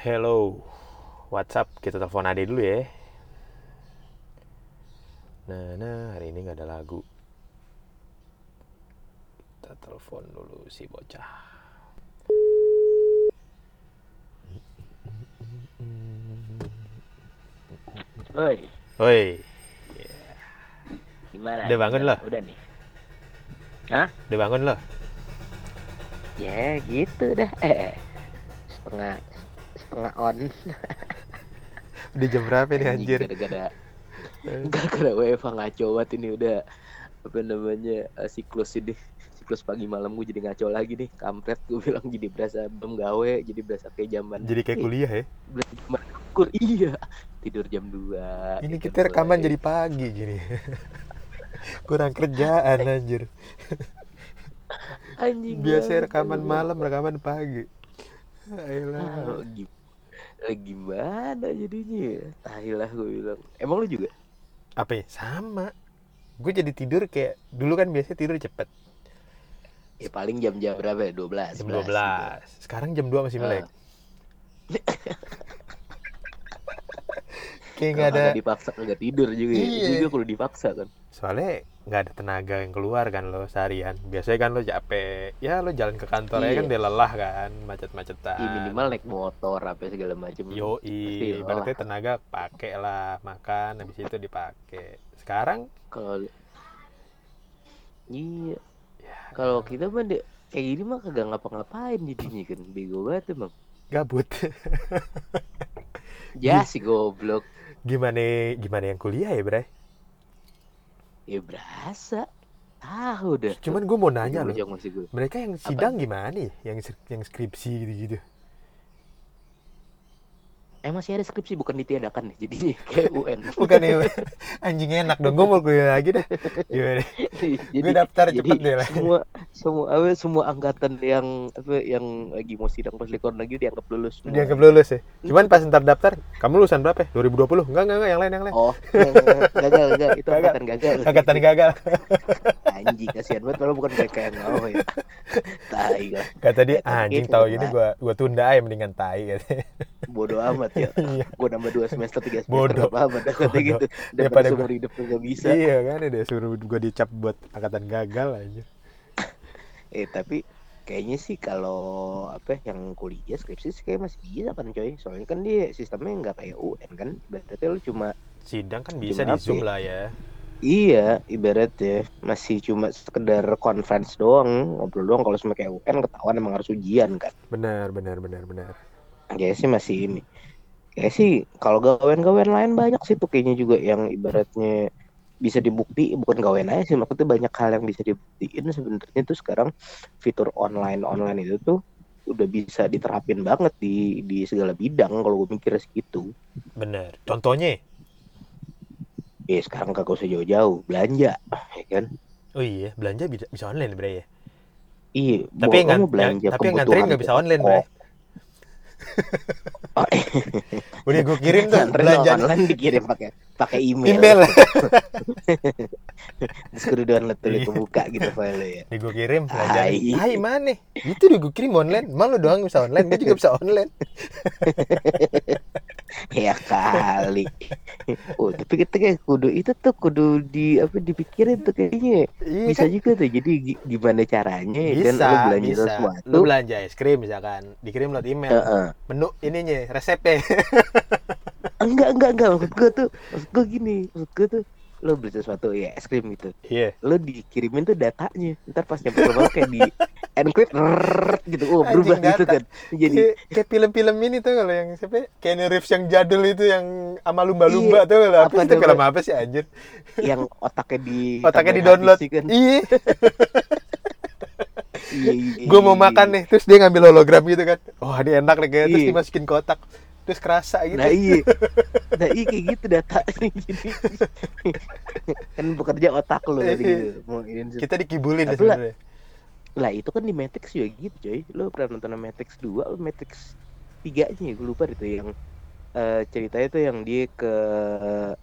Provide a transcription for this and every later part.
Hello, WhatsApp kita telepon Ade dulu ya. Nah, nah hari ini nggak ada lagu. Kita telepon dulu si bocah. Woi, Woi, gimana? Udah bangun lo? Udah nih. udah bangun lo? Ya gitu dah. Eh, setengah setengah on. Udah jam berapa nih anjir? Gara-gara gara-gara WFH ngaco banget ini udah apa namanya eh, siklus ini siklus pagi malam gue jadi ngaco lagi nih kampret gue bilang jadi berasa belum gawe jadi berasa kayak zaman Jadi kayak kuliah ya? berasa zaman kur iya tidur jam 2 Ini kita rekaman jadi pagi gini. Kurang kerjaan anjir. anjing Biasa rekaman malam, rekaman pagi. Ah, Ayolah. gi- eh, gimana jadinya tahi lah gue bilang emang lu juga Apa ya? Sama. Gue jadi tidur kayak dulu kan biasanya tidur cepet. ya paling jam-jam berapa ya 12 Jam 11 gitu. 12. Sekarang jam 2 masih melek. Kayak nggak ada dipaksa nggak tidur juga ya. Iya. Itu juga kalau dipaksa kan soalnya nggak ada tenaga yang keluar kan lo seharian. Biasanya kan lo capek ya lo jalan ke kantor ya Iya. kan dia lelah kan macet-macetan. Ya, minimal naik motor apa segala macam yo ibaratnya lelah. tenaga pakai lah makan habis itu dipakai. Sekarang? Kalau iya. Ya kalau kita mah deh kayak gini mah kagak ngapa-ngapain jadinya kan bego banget emang. Gabut. Ya si goblok. Gimana gimana yang kuliah ya bre ya berasa. Tahu dah cuman gue mau nanya lo Bocong masih gue mereka yang sidang gimana ya yang yang skripsi gitu-gitu eh masih ada skripsi bukan ditiadakan nih jadinya kayak UN bukan ya anjing enak dong gue mau kuliah lagi dah. Gimana? Jadi gue daftar jadi cepet deh lah. semua semua apa semua angkatan yang apa yang lagi mau sidang pas likor lagi dianggap lulus semua. dianggap lulus ya? Cuman pas ntar daftar kamu lulusan berapa ya? 2020 enggak enggak enggak yang lain yang lain. Oh gagal gagal. Itu Gagal. angkatan gagal. Angkatan gagal. Anjing kasihan banget kalau bukan mereka yang mau ya. Tai lah kata dia anjing gitu, tahu gini gua gua tunda aja mendingan tai katanya bodoh amat ya Iya. gua nambah dua semester tiga semester Bodoh. apa apa Bodoh. gitu Daripada gua- seumur hidup nggak bisa iya kan udah suruh gua dicap buat angkatan gagal aja eh tapi kayaknya sih kalau apa yang kuliah skripsi sih kayak masih bisa kan coy soalnya kan dia sistemnya nggak kayak UN kan berarti lu cuma sidang kan bisa di zoom sih? lah ya Iya, ibaratnya masih cuma sekedar conference doang, ngobrol doang. Kalau sama kayak UN ketahuan emang harus ujian kan. benar benar benar benar Kayak sih masih ini. Kayak sih kalau gawean-gawean lain banyak sih tuh kayaknya juga yang ibaratnya bisa dibukti. Bukan gawean aja sih maksudnya banyak hal yang bisa dibuktiin sebenarnya tuh sekarang fitur online online itu tuh udah bisa diterapin banget di di segala bidang kalau gue mikir segitu. Benar contohnya? Ya sekarang kagak usah jauh-jauh belanja ya kan? Oh iya belanja bisa bisa online bre ya? Iya tapi yang, mau ngan- belanja yang- tapi yang nganterin nggak bisa online bre. Oh, udah gua kirim tuh Nganterin belanja online dikirim pakai pakai email. email Kudu download dulu kebuka gitu file ya. Nih gue kirim belanja Tai. Hai mana Itu udah gue kirim online Malu doang bisa online Gue juga bisa online Ya kali. Oh, tapi kita kayak kudu itu tuh kudu di apa dipikirin tuh kayaknya. Iya Bisa kan? juga tuh. Jadi gi- gimana caranya ya kan Bisa lu belanja bisa sesuatu. Lu belanja es krim misalkan Dikirim lewat email Heeh. Menu ininya Resepnya Enggak, enggak, enggak. Maksud gue tuh, maksud gue gini. Maksud gue tuh, lo beli sesuatu ya es krim gitu. Iya Lo dikirimin tuh datanya. Ntar pas nyampe rumah kayak di encrypt rrrr, gitu. Oh, Anjing berubah gitu data. kan. Jadi Kayak, kayak film-film ini tuh kalau yang siapa? Keanu Reeves yang jadul itu yang sama lumba-lumba tuh kalau apa, itu film apa sih anjir? yang otaknya di Otaknya di-download. harddisk kan. Iya, Iya, iya, gue mau iya, makan nih, terus dia ngambil hologram gitu kan. Oh, ini enak nih kayak terus dimasukin ke otak. Terus kerasa gitu. Nah iya, nah iya kayak gitu datanya jadi kan bekerja otak lo tadi gitu. Mau ini Kita dikibulin ya Tapi lah- lah itu kan di Matrix juga gitu coy. Lo pernah nonton Matrix 2 atau Matrix 3 nya gue lupa itu yang eh, ceritanya tuh yang dia ke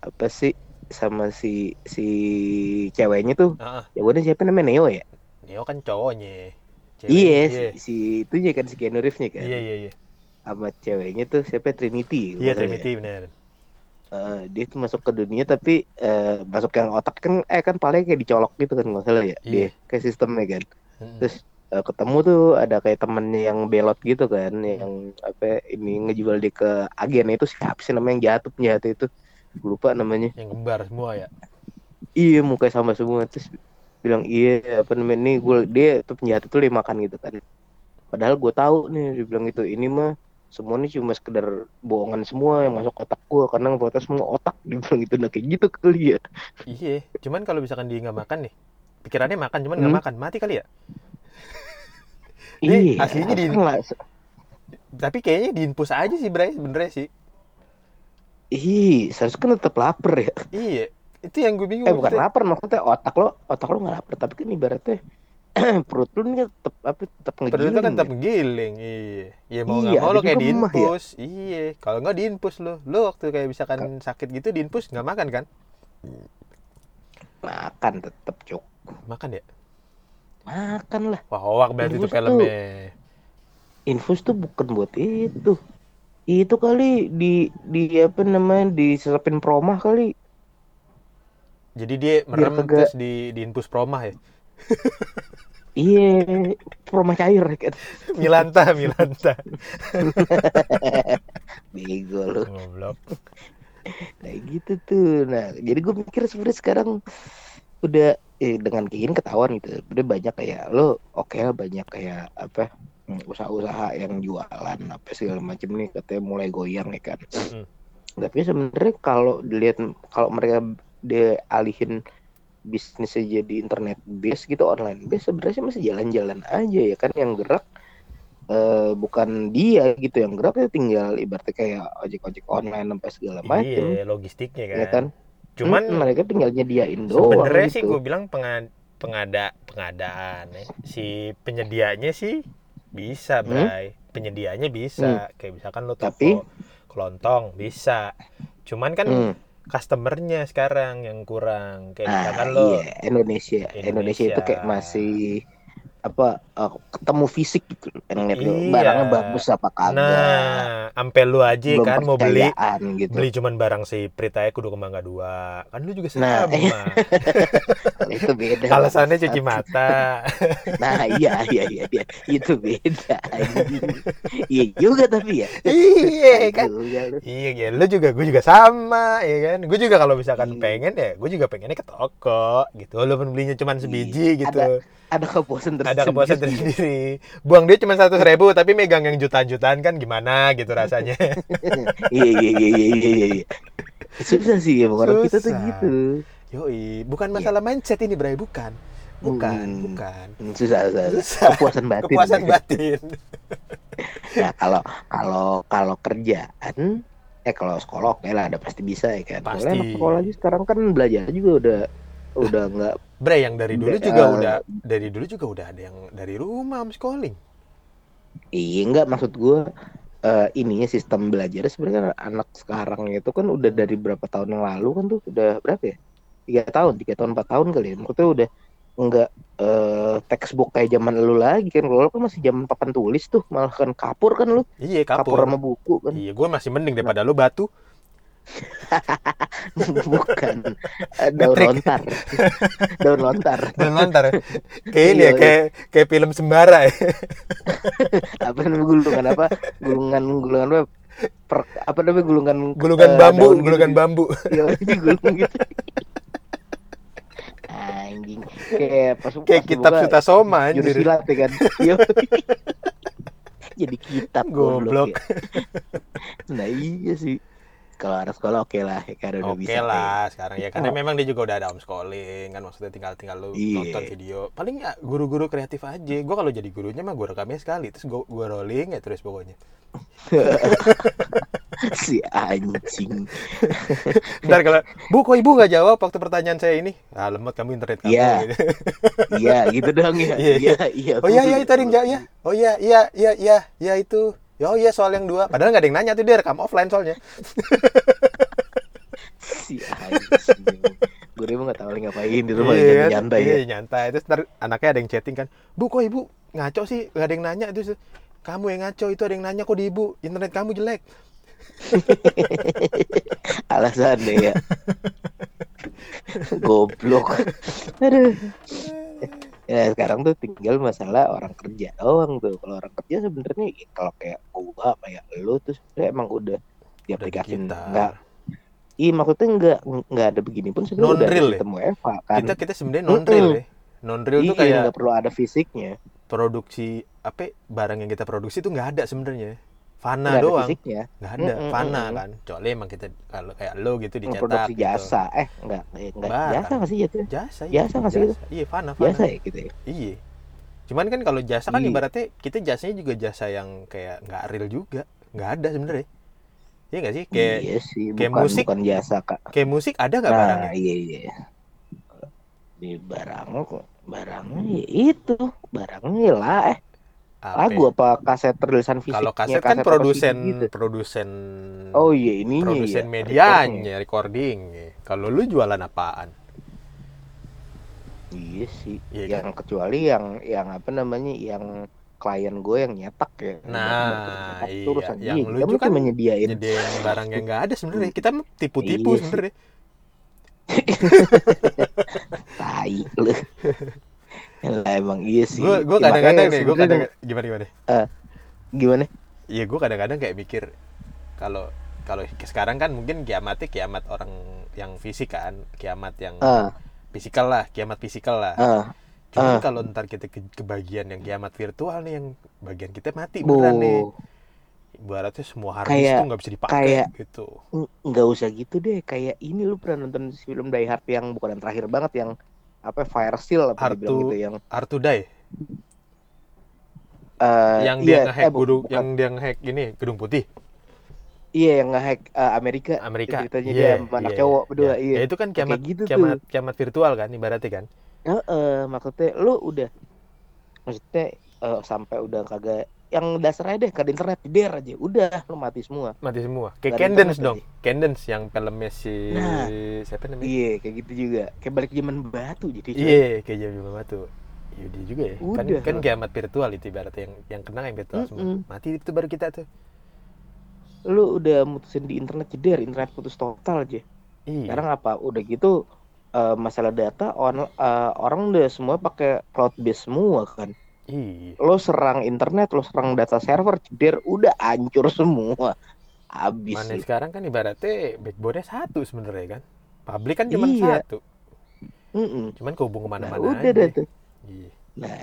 apa sih sama si si ceweknya tuh ya udah siapa namanya Neo ya Neo kan cowoknya. Iya Iya, si, si itunya kan si Keanu Reeves nya kan iya, iya. iya. Sama ceweknya tuh siapa Trinity Iya ya. Trinity bener. Eh, dia tuh masuk ke dunia tapi eh, masuk yang otak kan eh kan paling kayak dicolok gitu kan nggak salah ya dia Iya. kayak sistemnya kan Mm-mm. terus eh, ketemu tuh ada kayak temennya yang belot gitu kan yang apa ini ngejual dia ke agen itu siapa sih namanya yang jatuh penjahat itu Gua lupa namanya Yang kembar semua ya. iya mukanya sama semua terus bilang iya apa namanya ini gue dia tuh penjahat itu dia makan gitu kan padahal gue tahu nih dia bilang gitu ini mah semua ini cuma sekedar bohongan semua yang masuk otak gue karena ngeprotes semua otak dia bilang gitu nah kayak gitu kali ya Iya. Cuman kalau misalkan dia nggak makan nih, pikirannya makan cuman nggak Hmm. makan, mati kali ya. Iya aslinya di-. Tapi kayaknya diinpus aja sih Bray sebenarnya sih. Ih, seharusnya kan tetap lapar ya. Iya. Itu yang gue bingung. Eh bukan maksudnya. lapar maksudnya otak lo, otak lo nggak lapar, tapi kan ibaratnya perut lo nih tetap apa tetap ngegiling. itu kan ya. tetap giling, iya. Ya mau Iya, nggak mau ada lo kayak emah ya. diinpus, iya. Kalau nggak diinpus lo, lo waktu kayak misalkan sakit gitu diinpus nggak makan kan? Makan tetap cuk. Makan ya? Makan lah. Wah hoak berarti itu Infus tuh. filmnya. Infus tuh bukan buat itu. Itu kali di di apa namanya disesepin promah kali. Jadi dia merem terus di diinpus promah ya. Iya, promah cair kan. Milanta, Milanta. Bego lo. Ngoblok. Kayak gitu tuh. Nah, jadi gue mikir sebenarnya sekarang udah eh, dengan gini ketahuan gitu. Udah banyak kayak lo oke lah banyak kayak apa hmm, usaha-usaha yang jualan apa segala macam nih katanya mulai goyang ya kan. Mm-mm. Tapi sebenarnya kalau dilihat kalau mereka dia alihin bisnisnya jadi internet base gitu online base sebenarnya sih masih jalan-jalan aja ya kan yang gerak eh, bukan dia gitu yang gerak ya tinggal ibaratnya kayak ojek-ojek online sampai segala macam Iya, logistiknya kan. ya kan Cuman Mm, mereka tinggal nyediain doang sebenarnya sih gitu. gue bilang penga- pengada pengadaan ya. si penyedianya sih bisa, Hmm? Bray. Penyedianya bisa. Kayak misalkan lo toko Tapi- kelontong bisa. Cuman kan Hmm. Customernya sekarang yang kurang. Kayak Nah, misalkan lo iya Indonesia. Indonesia itu kayak masih apa eh, ketemu fisik gitu yang ngeliat Iya. barangnya bagus apa kagak Nah, ampe lu aja belum kan mau beli gitu beli cuman barang si Prita aja kudu kemangga dua. Kan lu juga Nah, sama. Kalau itu beda Alasannya cuci mata. nah iya iya iya, iya. itu beda iya juga tapi ya iya kan. juga lu. Iya, ya, lu juga, gue juga sama, ya kan. Gue juga kalau misalkan Iya. pengen ya, gue juga pengennya ke toko, gitu. Walaupun belinya cuma sebiji, Iya, gitu. ada kepuasan tersendiri Ada kepuasan tersendiri. Buang dia cuma seratus ribu, tapi megang yang jutaan-jutaan kan gimana gitu rasanya. iya iya iya iya iya iya susah sih ya orang kita tuh gitu Yoi, bukan masalah mindset ini, Bray, bukan. Bukan, Hmm. bukan. Hmm, susah susah, Susah. kepuasan batin Kepuasan batin. nah kalau kalau kalau kerjaan eh kalau sekolah oke lah ada pasti bisa ya kan Pasti. Soalnya sekolah aja sekarang kan belajar juga udah udah nggak Bray, yang dari dulu juga eh, udah, dari dulu juga udah ada yang dari rumah homeschooling. iya nggak maksud gue eh, ininya sistem belajar sebenarnya anak sekarang itu kan udah dari berapa tahun yang lalu kan tuh udah berapa ya tiga tahun tiga tahun empat tahun kali ya maksudnya udah nggak eh, textbook kayak zaman lu lagi kan kalau lu kan masih zaman papan tulis tuh malah kan kapur kan lu Iya, kapur kapur. sama buku kan Iya, gue masih mending daripada lu batu. bukan Eh, daun lontar daun lontar Dan lantar. Kayak ini ya, Iya, kayak kayak film sembara ya. apa namanya gulungan apa gulungan gulungan apa per, apa namanya gulungan Gulungan eh, bambu, daun gitu. gulungan bambu. Iya, gulungan gitu anjing kayak pas Kayak pas kitab Suta Soma anjir. silat ya kan Iya. jadi kitab Goblok. ya. nah iya sih kalau anak sekolah oke lah ya karena udah Oke bisa lah sekarang ya. karena Oh. memang dia juga udah ada homeschooling kan maksudnya tinggal tinggal lu Iya. nonton video. Paling ya guru-guru kreatif aja. Gue kalau jadi gurunya mah gue rekamnya sekali terus gue gue rolling ya terus pokoknya. Si anjing. Ntar kalau bu kok ibu nggak jawab waktu pertanyaan saya ini? Ah lemot kamu internet kamu. Iya. gitu. iya gitu dong ya. Iya, iya iya oh iya iya yang jawab ya oh iya iya iya iya iya itu Ya, oh iya soal yang dua. Padahal nggak ada yang nanya tuh dia rekam offline soalnya. Si anjing gue emang nggak tahu lagi ngapain di rumah Iya kan? nyantai Iya, ya. nyantai. Terus ntar anaknya ada yang chatting kan bu kok ibu ngaco sih? Nggak ada yang nanya. Terus kamu yang ngaco itu ada yang nanya kok di ibu. Internet kamu jelek. Alasan deh ya. Goblok. Aduh ya sekarang tuh tinggal masalah orang kerja doang tuh. Kalau orang kerja sebenarnya ya, kalau kayak gua kayak lu tuh sebenarnya emang udah di Udah aplikasi digital. enggak iya maksudnya enggak enggak ada begini pun sebenarnya udah ada ya? sistem WFA kan. Kita kita sebenarnya non real ya. Non real iya tuh kayak nggak perlu ada fisiknya. produksi apa barang yang kita produksi tuh nggak ada sebenarnya fana ada doang. fisiknya. Nggak ada. Mm-mm, fana mm-mm. kan. Kecuali emang kita kalau kayak lo gitu dicetak produksi gitu. jasa. Eh enggak enggak Barang. jasa nggak sih jatuh jasa Jasa nggak sih itu? iya fana fana. Jasa ya gitu ya? Iya. Cuman kan kalau jasa kan Iya. ibaratnya kita jasanya juga jasa yang kayak nggak real juga. Nggak ada sebenarnya. Iya nggak sih? Kayak iya sih kayak bukan musik. bukan jasa kak. Kayak musik ada nggak nah barangnya? iya iya. Di barang barangnya ya itu. Barangnya lah eh lagu ya? apa? Kaset rilisan fisiknya kalau kaset kan apa produsen gitu. produsen oh iya ininya produsen ya, medianya recording. Kalau lu jualan apaan? Iya sih Iya yang kecuali yang yang apa namanya yang klien gue yang nyetak ya. Nah, Nyetak iya. urusan Yang dia. lu juga kan cuma nyediain nyediain barang yang nggak ada sebenarnya. Kita tipu-tipu Iya sebenarnya. Tai lu lah emang iya sih. Gue gue Ya, kadang-kadang nih gue kadang gimana gimana gimana? Iya gue kadang-kadang kayak mikir kalau kalau sekarang kan mungkin kiamatnya kiamat orang yang fisik kan kiamat yang ah. fisikal lah kiamat fisikal lah. Ah. Cuman Ah. kalau ntar kita ke, ke bagian yang kiamat virtual nih yang bagian kita mati beneran nih. Bu ibaratnya semua hard disk Kayak- tuh nggak bisa dipakai kayak- gitu. nggak usah gitu deh kayak ini lu pernah nonton film Die Hard yang bukan yang terakhir banget yang apa Fire Seal apa to- gitu yang die eh, yang iya, dia ngehack eh, gedung bukan. yang dia ngehack gini gedung putih? Iya yang ngehack eh, Amerika. Amerika. ceritanya Iya, dia sama anak iya, cowok iya. berdua Ya, iya itu kan kiamat gitu tuh. kiamat kiamat virtual kan ibaratnya kan? Heeh, maksudnya lu udah maksudnya eh, sampai udah kagak yang dasarnya deh ke internet der aja. Udah lu mati semua. Mati semua. Kayak Candence dong. Candence yang filmnya si Nah. siapa namanya? Iya kayak gitu juga. Kayak balik zaman batu jadi iya kayak lima batu. Iya dia juga ya. Kan Udah. kan kiamat virtual itu ibaratnya. Yang yang kena yang virtual semua. Mm-mm. mati itu baru kita tuh. Lu udah mutusin di internet jeder internet putus total aja. Iya. Sekarang apa? Udah gitu eh, masalah data on, eh, orang udah semua pakai cloud base semua kan iya. Lo serang internet lo serang data server jeder udah hancur semua. Habis mana sekarang kan ibaratnya backbone-nya satu sebenarnya kan. Publik kan cuma Iya. satu. Mm-mm. cuman kehubung nah, ke mana-mana udah aja deh tuh. Iya. Nah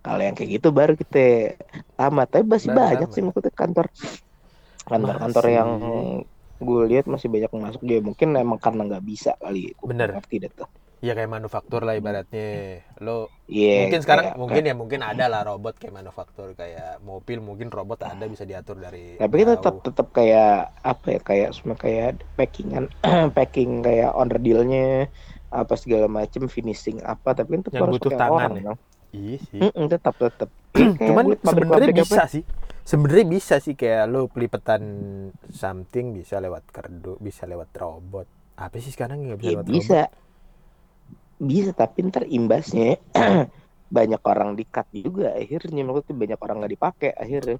kalau yang kayak gitu baru kita tamat. Tapi masih Baru banyak tamat. sih maksudnya kantor. Kantor-kantor yang gue lihat masih banyak yang masuk. Dia mungkin emang karena nggak bisa kali Gua Bener. ngerti deh tuh ya kayak manufaktur lah ibaratnya. Lo Iya, mungkin sekarang kayak- mungkin ya mungkin ada lah robot kayak manufaktur kayak mobil mungkin robot ada bisa diatur dari tapi kita tetap tetap kayak apa ya kayak semua kayak packingan packing kayak order dealnya apa segala macam finishing apa tapi kan tetap Yang harus butuh tangan orang ya. iya sih. Mm-mm, tetap tetap. Kayak cuman sebenarnya pabrik-pabrik apa, bisa sih. Sebenarnya bisa sih kayak lo pelipetan something bisa lewat kerdu bisa lewat robot. Apa sih sekarang nggak bisa ya lewat bisa. robot bisa tapi ntar imbasnya banyak orang di-cut juga akhirnya. Maksudnya banyak orang nggak dipakai akhirnya.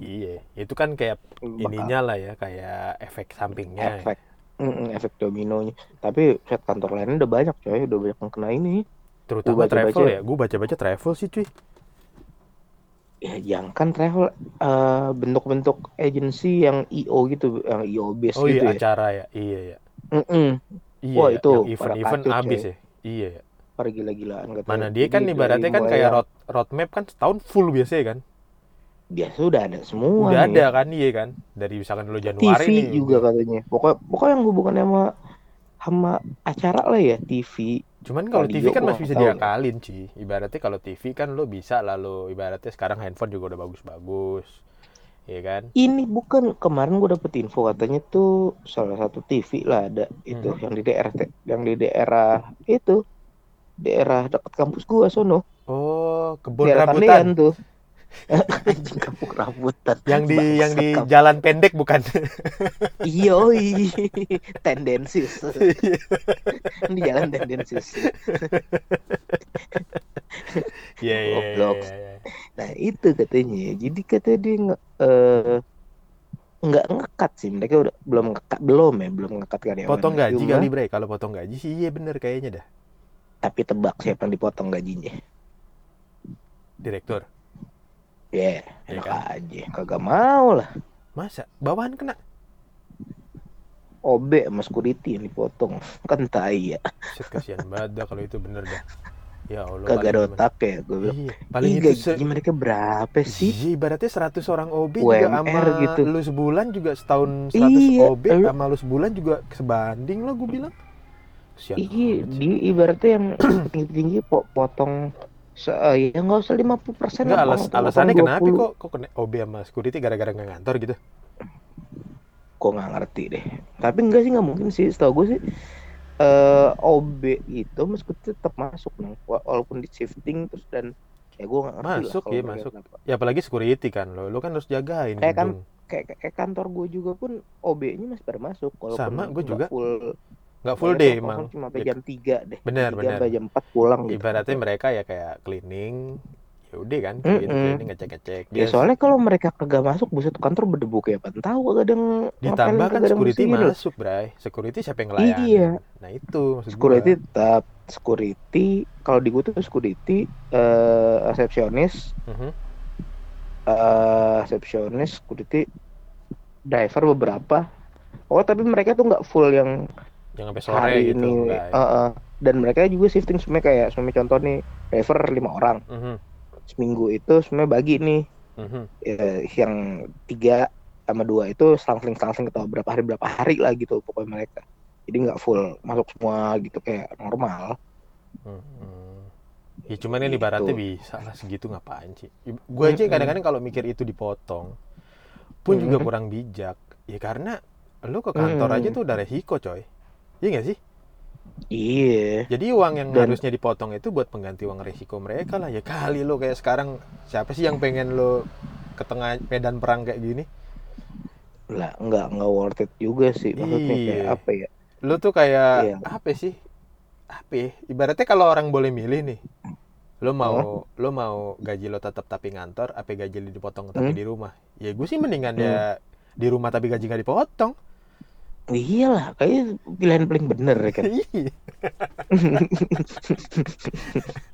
Iya itu kan kayak Bakal ininya lah ya kayak efek sampingnya. Efek Mm-mm, efek dominonya. Tapi set kantor lainnya udah banyak coy. Udah banyak yang kena ini. Terutama Gua baca-baca- travel ya. gue baca-baca travel sih cuy. Ya jangan kan travel eh, bentuk-bentuk agency yang IO gitu yang IO base oh gitu iya ya. acara ya. Iya ya Mm-mm. iya Wah, ya, itu event-event kacau, abis ya iya. Ya pada gila-gilaan katanya. Mana dia Jadi kan dari ibaratnya kan kayak yang road roadmap kan setahun full biasanya kan? Biasa udah ada semua udah nih. ada kan? Iya kan? Dari misalkan lo Januari TV nih. juga katanya. Pokoknya pokoknya yang hubungan sama sama acara lah ya TV Cuman kalau TV kan masih bisa diakalin sih. Ibaratnya kalau TV kan lo bisa lalu ibaratnya sekarang handphone juga udah bagus-bagus. Iya kan? ini bukan kemarin gue dapet info katanya tuh salah satu TV lah ada itu Mhm. yang di daerah yang di daerah itu daerah dekat kampus gua sono Oh, kebun daerah rambutan. Kandean tuh anjing kapuk rambutan Yang di yang di Bangsat, jalan pendek bukan? Yoi, tendensius. Di jalan tendensius. Iya iya iya, iya, iya. Nah itu katanya. Jadi katanya dia eh, nggak ngekat sih. Mereka udah belum ngekat belum ya, belum ngekat karyawan. Potong gaji Cuma- kali bre. Kalau potong gaji sih iya bener kayaknya dah. Tapi tebak siapa yang dipotong gajinya? Direktur. Ya, Iya enak kan? aja. Kagak mau lah. Masa bawahan kena? OB sama security yang dipotong. Kan tai ya. Kasihan banget dah kalau itu bener dah. Ya Allah. Kagak ada otak ya. Gue bilang. Iya, paling Ih, itu gaji mereka berapa sih? Iya, ibaratnya 100 orang OB juga sama UMR gitu. lu sebulan juga setahun 100 Iya, OB sama lu sebulan juga sebanding lah gue bilang. Kasihan Iya, di ibaratnya yang tinggi-tinggi po- potong se eh, ya nggak usah 50 persen Enggak alas, alasannya kenapa kok kok kena OB sama security gara-gara nggak ngantor gitu? Kok nggak ngerti deh. Tapi enggak sih nggak mungkin sih. Setahu gue sih eh OB itu meskipun tetap masuk nang Wa- walaupun di shifting terus dan ya gue nggak ngerti Masuk, lah kalau iya, mereka masuk. kenapa. Ya apalagi security kan lo, lo kan harus jagain Kayak kan-. Kayak, kayak kantor gue juga pun OB-nya masih pada masuk walaupun Sama, gue juga. full Nggak full day emang. cuma sampai jam 3 deh. Bener, Jam 3 bener. sampai jam 4 pulang gitu. Ibaratnya mereka ya kayak cleaning, ya udah kan, cleaning, Mm-mm. cleaning ngecek-ngecek. Ya soalnya kalau mereka kagak masuk buset kantor berdebu kayak apa tahu kagak ada yang ditambah kan security masuk, Bray. Security siapa yang ngelayanin? Iya. Nah, itu maksud security gua. tetap security kalau di gue tuh security eh resepsionis Mhm. eh resepsionis security driver beberapa oh tapi mereka tuh nggak full yang Yang sampai sore hari gitu, ini eh, eh. dan mereka juga shifting semuanya kayak semuanya contoh nih driver lima orang Mhm, seminggu itu semuanya bagi nih mhm. eh, yang tiga sama dua itu selang-seling selang-seling atau berapa hari berapa hari lah gitu pokoknya mereka jadi nggak full masuk semua gitu kayak normal Mhm. Ya cuman ini Gitu. ibaratnya bisa lah segitu ngapain sih? Gue aja Mm-mm. kadang-kadang kalau mikir itu dipotong pun juga Mm-mm. kurang bijak. Ya karena lu ke kantor Mm. aja tuh udah resiko coy. Iya nggak sih? Iya Jadi uang yang Dan- harusnya dipotong itu buat pengganti uang resiko mereka lah. Ya kali lo kayak sekarang siapa sih yang pengen lo ke tengah medan perang kayak gini? lah nggak nggak worth it juga sih maksudnya kayak Iya. apa ya Lo tuh kayak Iya. apa sih? Apa? ya? Ibaratnya kalau orang boleh milih nih, lo mau lo mau gaji lo tetap tapi ngantor, apa gaji lo dipotong tapi Hmm. di rumah? Ya gue sih mendingan ya di rumah tapi gaji nggak dipotong. Iyalah kayaknya pilihan paling bener ya kan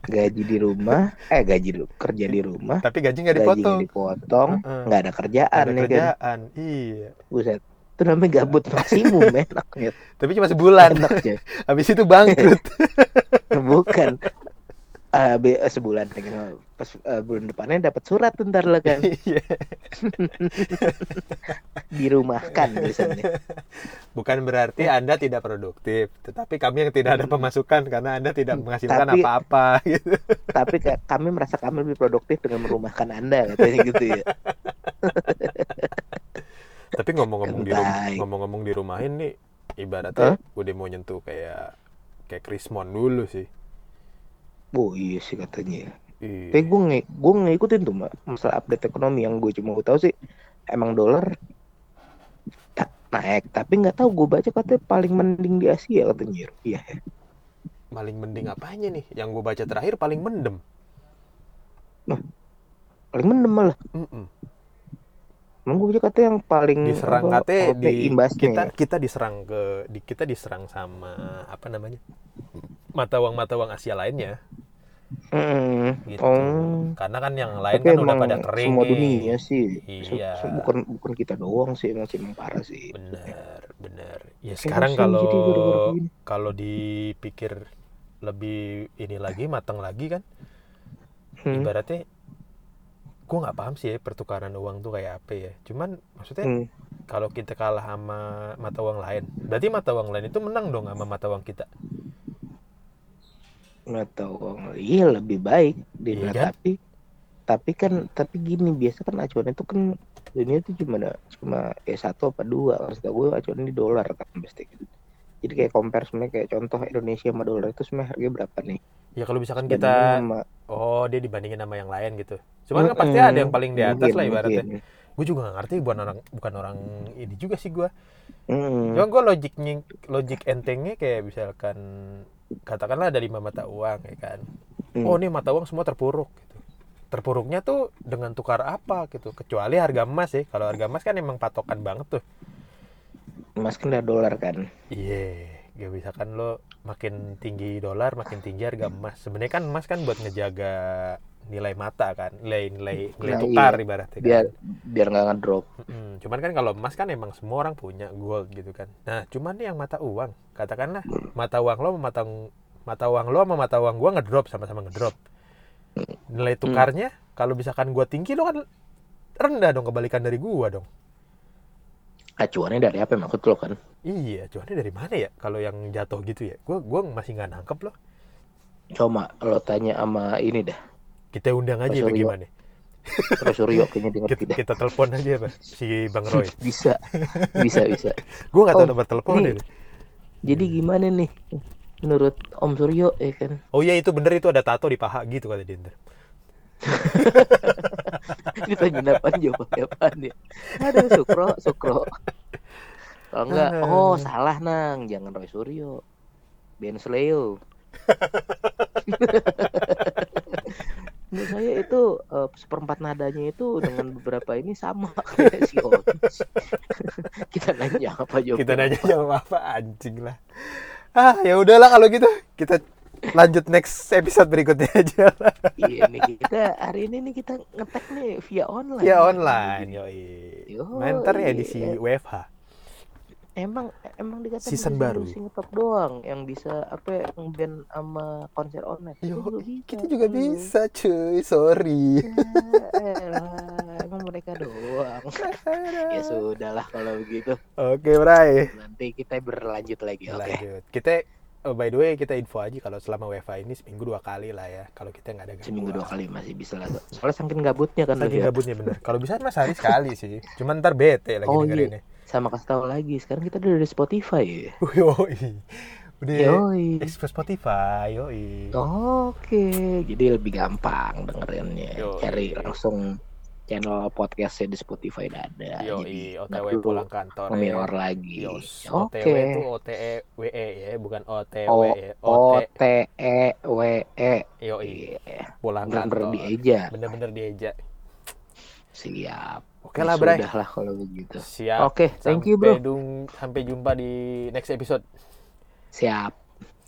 gaji di rumah eh gaji di, kerja di rumah tapi gaji nggak gaji dipotong. nggak dipotong Heeh. nggak ada kerjaan Ada nih kan kerjaan. Iya. buset itu namanya gabut maksimum enak ya Tapi cuma sebulan. enak ya Habis itu bangkrut. bukan Ah, be- eh, sebulan kan pas eh, bulan depannya dapat surat ntar lah kan. Iya. dirumahkan biasanya. Bukan berarti Anda tidak produktif, tetapi kami yang tidak ada pemasukan karena Anda tidak menghasilkan Tapi- apa-apa gitu. tapi ka- kami merasa kami lebih produktif dengan merumahkan anda katanya gitu ya. Tapi ngomong-ngomong di rumah, ngomong-ngomong di rumahin nih, ibaratnya udah mau nyentuh kayak kayak Krismon dulu sih. Oh iya sih katanya Iya. Tapi gue nge gue ngikutin tuh mbak masalah update ekonomi yang gue cuma tahu sih emang dolar ta- naik tapi nggak tahu gue baca katanya paling mending di Asia katanya iya Paling mending apanya nih? Yang gue baca terakhir paling mendem. paling mendem malah Mm-mm. Emang gue katanya yang paling Diserang apa, katanya OP di imbasnya kita ya. kita diserang ke di kita diserang sama apa namanya? mata uang mata uang Asia lainnya Mm, gitu. oh Karena kan yang lain tapi kan udah pada kering semua dunia sih Iya. bukan bukan kita doang sih emang sih emang parah sih Bener, bener. Ya sekarang kalau kalau dipikir lebih ini lagi matang lagi kan, Hmm, ibaratnya gue nggak paham sih ya pertukaran uang tuh kayak apa ya. Cuman maksudnya hmm. kalau kita kalah sama mata uang lain, berarti mata uang lain itu menang dong sama mata uang kita. nggak tahu iya lebih baik Iya dia kan? tapi tapi kan tapi gini biasa kan acuan itu kan dunia itu cuma cuma ya satu apa dua setahu gue acuan di dolar kan pasti jadi kayak compare sebenarnya kayak contoh Indonesia sama dolar itu sebenarnya harganya berapa nih Ya kalau misalkan Dan kita, sama oh dia dibandingin sama yang lain gitu. Cuman kan pasti Mm-mm. ada yang paling di atas Mungkin, lah ibaratnya. mungkin. Gue juga gak ngerti bukan orang bukan orang ini juga sih gue. Mm-mm. Cuma gue logiknya logik entengnya kayak misalkan katakanlah ada lima mata uang ya kan. Hmm. Oh ini mata uang semua terpuruk gitu. Terpuruknya tuh dengan tukar apa gitu. Kecuali harga emas sih. Kalau harga emas kan emang patokan banget tuh. Emas kan udah dolar kan. Iya, gak bisa kan lo makin tinggi dolar, makin tinggi harga emas. Sebenarnya kan emas kan buat ngejaga nilai mata kan, nilai nilai nilai Nah, tukar iya. ibaratnya Biar kan. biar nggak ngedrop. Mm-mm. Cuman kan kalau emas kan emang semua orang punya gold gitu kan. Nah, cuman nih yang mata uang, katakanlah mata uang lo sama mata mata uang lo sama mata uang gua ngedrop sama-sama ngedrop. Nilai tukarnya kalau misalkan gua tinggi lo kan rendah dong kebalikan dari gua dong. Acuannya dari apa maksud lo kan? Iya, cuannya dari mana ya kalau yang jatuh gitu ya? Gua gua masih nggak nangkep loh. Coba lo tanya sama ini dah. Kita undang aja Suryo. bagaimana? Terus Suryo kayaknya ngerti Kita, kita telepon aja apa si Bang Roy. Bisa, bisa, bisa. Gue nggak tahu Oh, nomor telepon ini-. Jadi gimana nih? Menurut Om Suryo ya kan? Oh iya itu bener itu ada tato di paha gitu kata dia Ditanya apaan jawabannya apaan ya? Ada Sukro, Sukro. Kalau enggak, oh salah nang, jangan Roy Suryo. Ben Sleo. Menurut saya itu eh, seperempat nadanya itu dengan beberapa ini sama kayak si Otis. Kita nanya apa jawabannya? Kita nanya jawab apa anjing lah. Ah ya udahlah kalau gitu kita lanjut next episode berikutnya aja lah. Iya nih kita hari ini nih kita ngetek nih via online. Ya online yoi. Yoi. Ya edisi WFH. Emang emang dikatakan Season baru. ngetop doang yang bisa apa ya, ngeband sama konser online. Kita Yo, juga bisa. Kita juga bisa cuy, sorry. Ya, elah, emang mereka doang. ya sudahlah kalau begitu. Oke, Bray. Nanti kita berlanjut lagi. Oke. Lanjut. Kita oh, by the way kita info aja kalau selama WFH ini seminggu dua kali lah ya. Kalau kita nggak ada gangguan. Seminggu dua kali masih bisa lah. Soalnya saking gabutnya kan Saking ya. gabutnya bener. Kalau bisa mas hari sekali sih. Cuman ntar bete lagi Oh, dengerinnya. Sama kasih tahu lagi, sekarang kita udah di Spotify ya. Yoi. Udah Yoi. ekspos Spotify, yoi. Oke, jadi lebih gampang dengerinnya. Yoi. Cari langsung channel podcastnya di Spotify udah ada. Yoi, Jadi OTW pulang kantor. mirror lagi. Yos, Oke. OTW itu OTE WE ya, bukan OTW ya. E W E. yoi, Iya, pulang bener-bener kantor. dieja. Bener-bener dieja. Siap. Oke lah, Bray. Sudah lah kalau begitu. Siap. Oke, thank you, bro. Dung- sampai jumpa di next episode. Siap.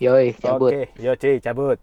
Yoi, cabut. Oke, yo cuy, cabut.